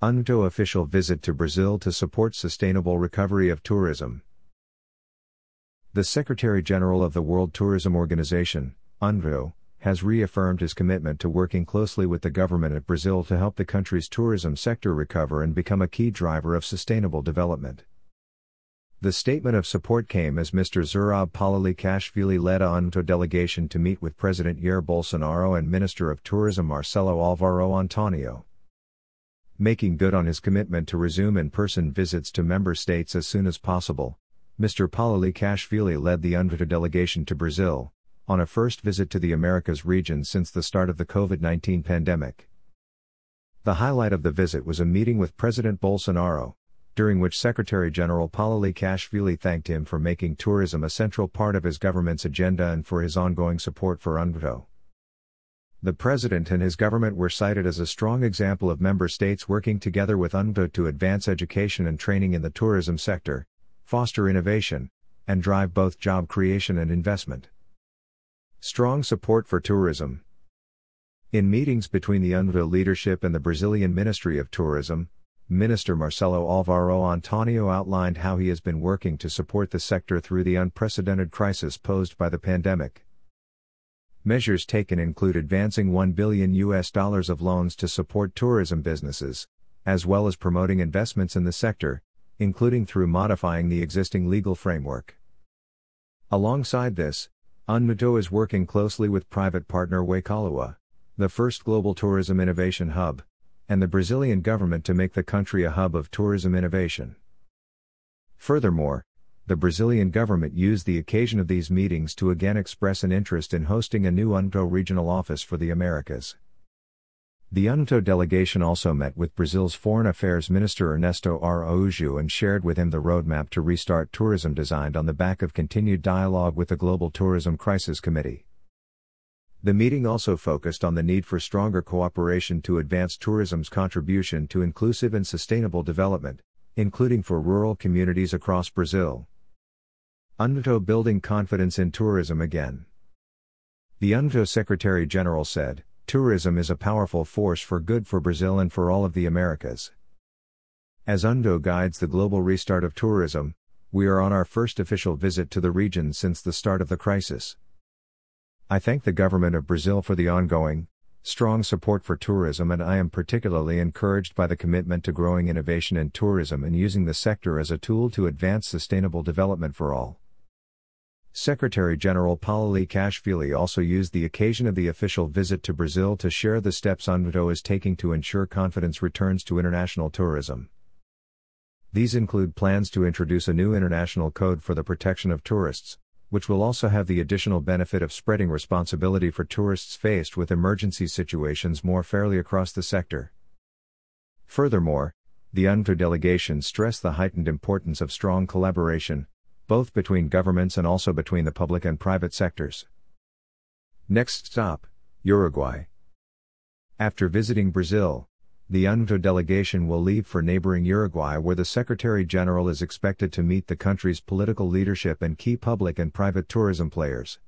UNWTO official visit to Brazil to support sustainable recovery of tourism. The Secretary General of the World Tourism Organization, UNWTO, has reaffirmed his commitment to working closely with the government of Brazil to help the country's tourism sector recover and become a key driver of sustainable development. The statement of support came as Mr. Zurab Pololikashvili led a UNWTO delegation to meet with President Jair Bolsonaro and Minister of Tourism Marcelo Alvaro Antonio. Making good on his commitment to resume in-person visits to member states as soon as possible, Mr. Pololikashvili led the UNWTO delegation to Brazil, on a first visit to the Americas region since the start of the COVID-19 pandemic. The highlight of the visit was a meeting with President Bolsonaro, during which Secretary General Pololikashvili thanked him for making tourism a central part of his government's agenda and for his ongoing support for UNWTO. The President and his government were cited as a strong example of member states working together with UNWTO to advance education and training in the tourism sector, foster innovation, and drive both job creation and investment. Strong support for tourism. In meetings between the UNWTO leadership and the Brazilian Ministry of Tourism, Minister Marcelo Alvaro Antonio outlined how he has been working to support the sector through the unprecedented crisis posed by the pandemic. Measures taken include advancing 1 billion US dollars of loans to support tourism businesses, as well as promoting investments in the sector, including through modifying the existing legal framework. Alongside this, UNWTO is working closely with private partner Wakalua, the first global tourism innovation hub, and the Brazilian government to make the country a hub of tourism innovation. Furthermore, the Brazilian government used the occasion of these meetings to again express an interest in hosting a new UNWTO regional office for the Americas. The UNWTO delegation also met with Brazil's Foreign Affairs Minister Ernesto Araújo and shared with him the roadmap to restart tourism designed on the back of continued dialogue with the Global Tourism Crisis Committee. The meeting also focused on the need for stronger cooperation to advance tourism's contribution to inclusive and sustainable development, including for rural communities across Brazil. UNWTO building confidence in tourism again. The UNWTO Secretary General said, Tourism is a powerful force for good for Brazil and for all of the Americas. As UNWTO guides the global restart of tourism, we are on our first official visit to the region since the start of the crisis. I thank the government of Brazil for the ongoing, strong support for tourism and I am particularly encouraged by the commitment to growing innovation in tourism and using the sector as a tool to advance sustainable development for all. Secretary General Pololikashvili also used the occasion of the official visit to Brazil to share the steps UNWTO is taking to ensure confidence returns to international tourism. These include plans to introduce a new international code for the protection of tourists, which will also have the additional benefit of spreading responsibility for tourists faced with emergency situations more fairly across the sector. Furthermore, the UNWTO delegation stressed the heightened importance of strong collaboration, both between governments and also between the public and private sectors. Next stop, Uruguay. After visiting Brazil, the UNWTO delegation will leave for neighboring Uruguay where the Secretary General is expected to meet the country's political leadership and key public and private tourism players.